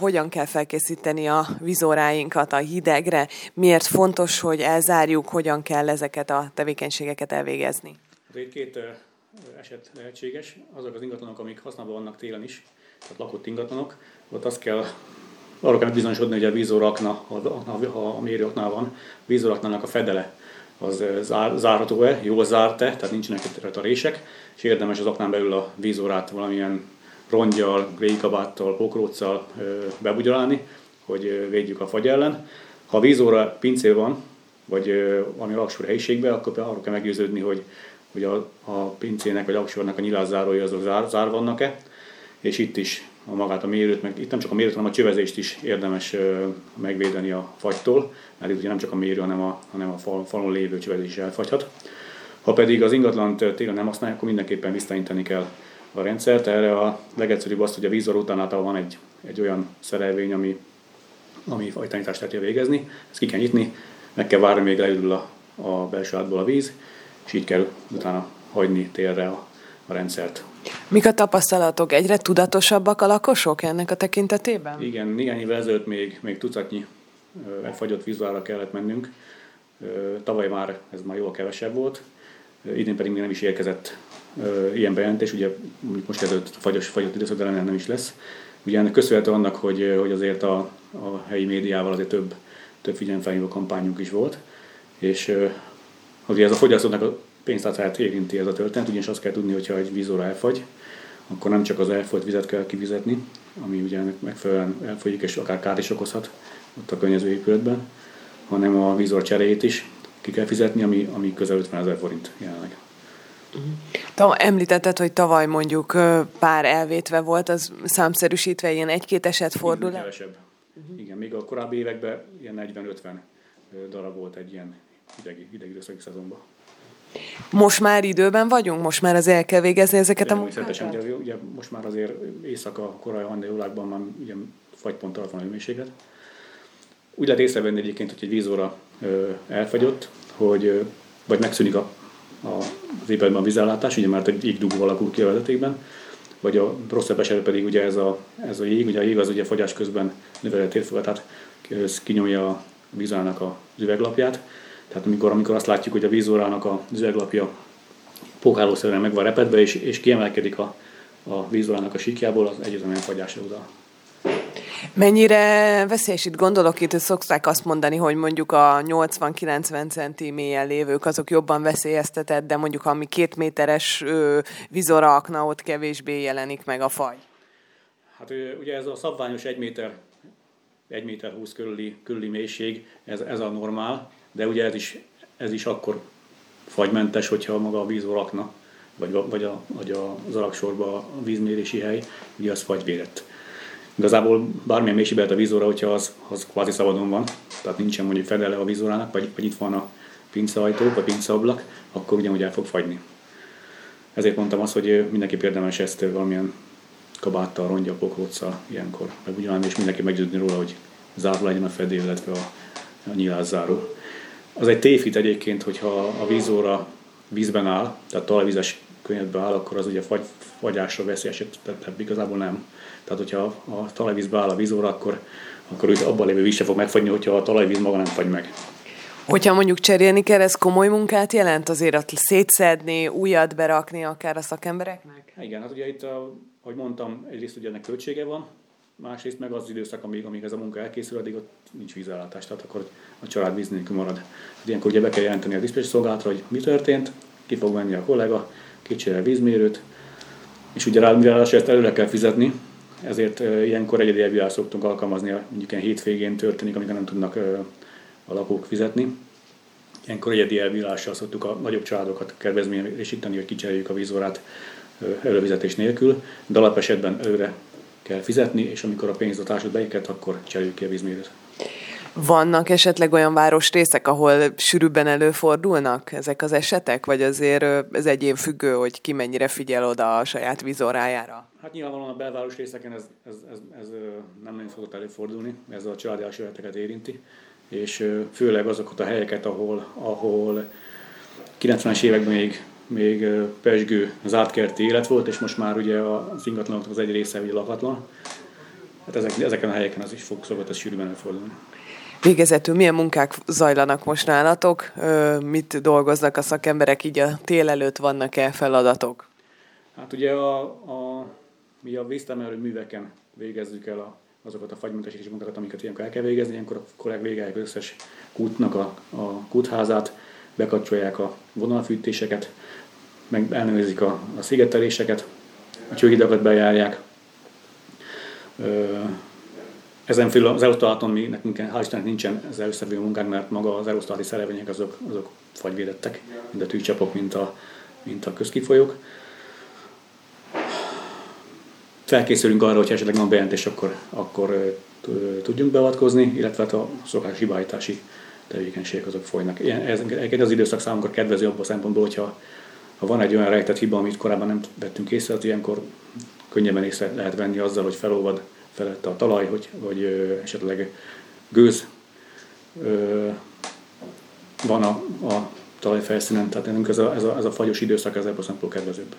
hogyan kell felkészíteni a vizóráinkat a hidegre, miért fontos, hogy elzárjuk, hogyan kell ezeket a tevékenységeket elvégezni? Azért két eset lehetséges. Azok az ingatlanok, amik használva vannak télen is, tehát lakott ingatlanok, ott azt kell arra kell bizonyosodni, hogy a vízorakna, ha a mérőaknál van, a vízoraknának a fedele az zár, zárható-e, jól zárt-e, tehát nincsenek rajta rések, és érdemes az aknán belül a vízórát valamilyen rongyal, grékabáttal, pokróccal bebugyolálni, hogy védjük a fagy ellen. Ha a vízóra pincél van, vagy valami laksor helyiségben, akkor arról kell meggyőződni, hogy, hogy a, a pincének vagy laksornak a nyilászárói azok zár, zár vannak-e, és itt is a magát a mérőt, meg itt nem csak a mérőt, hanem a csövezést is érdemes megvédeni a fagytól, mert itt ugye nem csak a mérő, hanem a, hanem a fal, falon lévő csövezés is elfagyhat. Ha pedig az ingatlant télen nem használják, akkor mindenképpen visszainteni kell a rendszert. Erre a legegyszerűbb az, hogy a vízor után van egy, egy olyan szerelvény, ami, ami fajtanítást lehet végezni. Ezt ki kell nyitni, meg kell várni, még leül a, a belső átból a víz, és így kell utána hagyni térre a, a rendszert. Mik a tapasztalatok? Egyre tudatosabbak a lakosok ennek a tekintetében? Igen, néhány évvel ezelőtt még, még tucatnyi fagyott vízvára kellett mennünk. Tavaly már ez már jól kevesebb volt, idén pedig még nem is érkezett ilyen bejelentés, ugye most a fagyos, fagyott időszak, de nem is lesz. Ugye ennek köszönhető annak, hogy, hogy azért a, a helyi médiával azért több, több figyelemfelhívó kampányunk is volt, és ugye ez a fogyasztónak a pénztárcáját érinti ez a történet, ugyanis azt kell tudni, hogyha egy vízóra elfagy, akkor nem csak az elfolyt vizet kell kivizetni, ami ugye megfelelően elfolyik és akár kár is okozhat ott a környező épületben, hanem a vízor cseréjét is ki kell fizetni, ami, ami közel 50 ezer forint jelenleg. Uh-huh. Említetted, hogy tavaly mondjuk pár elvétve volt, az számszerűsítve ilyen egy-két eset fordul el? Kevesebb. Uh-huh. Igen, még a korábbi években ilyen 40-50 darab volt egy ilyen hideg, időszaki szezonban. Most már időben vagyunk? Most már az el kell végezni ezeket ugye, a munkákat? Ugye, ugye, most már azért éjszaka, korai handeólákban már ugye fagypont alatt van a hőmérséklet. Úgy lehet észrevenni egyébként, hogy egy vízóra elfagyott, hogy vagy megszűnik a, a, az épületben a vízellátás, ugye már egy égdugó alakul ki a vezetékben, vagy a rosszabb esetben pedig ugye ez a, ez a jég, ugye a jég az ugye fogyás közben növelett térfogatát kinyomja a vízának az üveglapját, tehát amikor, amikor azt látjuk, hogy a vízórának a üveglapja pókálószerűen meg van repedve, és, és kiemelkedik a, a vízórának a síkjából, az egyetlen fagyásra oda. Mennyire veszélyes itt gondolok, itt szokták azt mondani, hogy mondjuk a 80-90 centi mélyen lévők azok jobban veszélyeztetett, de mondjuk ami két méteres vizora ott kevésbé jelenik meg a faj. Hát ugye ez a szabványos 1 méter, 1 méter 20 körüli, körüli mélység, ez, ez a normál, de ugye ez is, ez is akkor fagymentes, hogyha maga a víz rakna, vagy, vagy, a, vagy az alaksorba a vízmérési hely, ugye az fagyvérett. Igazából bármilyen mélységben lehet a vízóra, hogyha az, az kvázi szabadon van, tehát nincsen mondjuk fedele a vízórának, vagy, vagy itt van a pinceajtó, vagy pinceablak, akkor ugyanúgy el fog fagyni. Ezért mondtam azt, hogy mindenképp érdemes ezt valamilyen kabáttal, rongyal, pokróccal ilyenkor ugyanúgy, és mindenki meggyőzni róla, hogy zárva legyen a fedél, illetve a, a nyilászáró. Az egy tévhit egyébként, hogyha a vízóra vízben áll, tehát talajvizes könnyedben áll, akkor az ugye fagy, fagyásra veszélyes, tehát igazából nem. Tehát, hogyha a talajvízbe áll a vízóra, akkor, akkor úgy abban lévő víz se fog megfagyni, hogyha a talajvíz maga nem fagy meg. Hogyha mondjuk cserélni kell, ez komoly munkát jelent azért ott szétszedni, újat berakni akár a szakembereknek? Igen, hát ugye itt, ahogy mondtam, egyrészt ugye ennek költsége van, másrészt meg az időszak, amíg, amíg ez a munka elkészül, addig ott nincs vízellátás, tehát akkor a család víz nélkül marad. Hát ilyenkor ugye be kell jelenteni a diszpés szolgálatra, hogy mi történt, ki fog menni a kollega, kicserel vízmérőt, és ugye rá, mivel ezt előre kell fizetni, ezért ilyenkor egyedi elbírást szoktunk alkalmazni, mondjuk ilyen hétvégén történik, amikor nem tudnak a lakók fizetni. Ilyenkor egyedi elbírással szoktuk a nagyobb családokat kedvezményesíteni, hogy kicseréljük a vízórát előfizetés nélkül, de alapesetben előre kell fizetni, és amikor a pénz a társadalmat beikett, akkor cseréljük ki a vízmérőt. Vannak esetleg olyan városrészek, ahol sűrűbben előfordulnak ezek az esetek, vagy azért ez egyén függő, hogy ki mennyire figyel oda a saját vízórájára? Hát nyilvánvalóan a belváros részeken ez, ez, ez, ez nem nagyon fogott előfordulni, ez a családi eseteket érinti, és főleg azokat a helyeket, ahol, ahol 90-es években még, még pesgő, kerti élet volt, és most már ugye az ingatlanok az egy része ugye lakatlan, hát ezek, ezeken a helyeken az is fog szokott ez sűrűben előfordulni. Végezetül milyen munkák zajlanak most nálatok? Mit dolgoznak a szakemberek, így a tél előtt vannak-e feladatok? Hát ugye a, a, mi a víztemelő műveken végezzük el a, azokat a fagymentesítési munkákat, amiket ilyenkor el kell végezni. Ilyenkor a kollég végálják összes kútnak a, a kútházát, bekapcsolják a vonalfűtéseket, meg ellenőrzik a, a szigeteléseket, a csőhidakat bejárják. Ezen felül az Eurostalaton mi nekünk hál' Istennek nincsen ezzel összevívő munkánk, mert maga az Eurostati szerevények azok, azok fagyvédettek, mind a tűcsapok, mint a, mint a közkifolyók. Felkészülünk arra, hogy esetleg van bejelentés, akkor, akkor tudjunk beavatkozni, illetve hát a szokás hibáítási tevékenységek azok folynak. Ilyen, ez, ez az időszak számunkra kedvező abban a szempontból, hogyha ha van egy olyan rejtett hiba, amit korábban nem vettünk észre, az ilyenkor könnyebben észre lehet venni azzal, hogy felolvad felette a talaj, hogy, ö, esetleg gőz ö, van a, a talajfelszínen, tehát ez a, ez a, ez a fagyos időszak ez ebből szempontból kedvezőbb.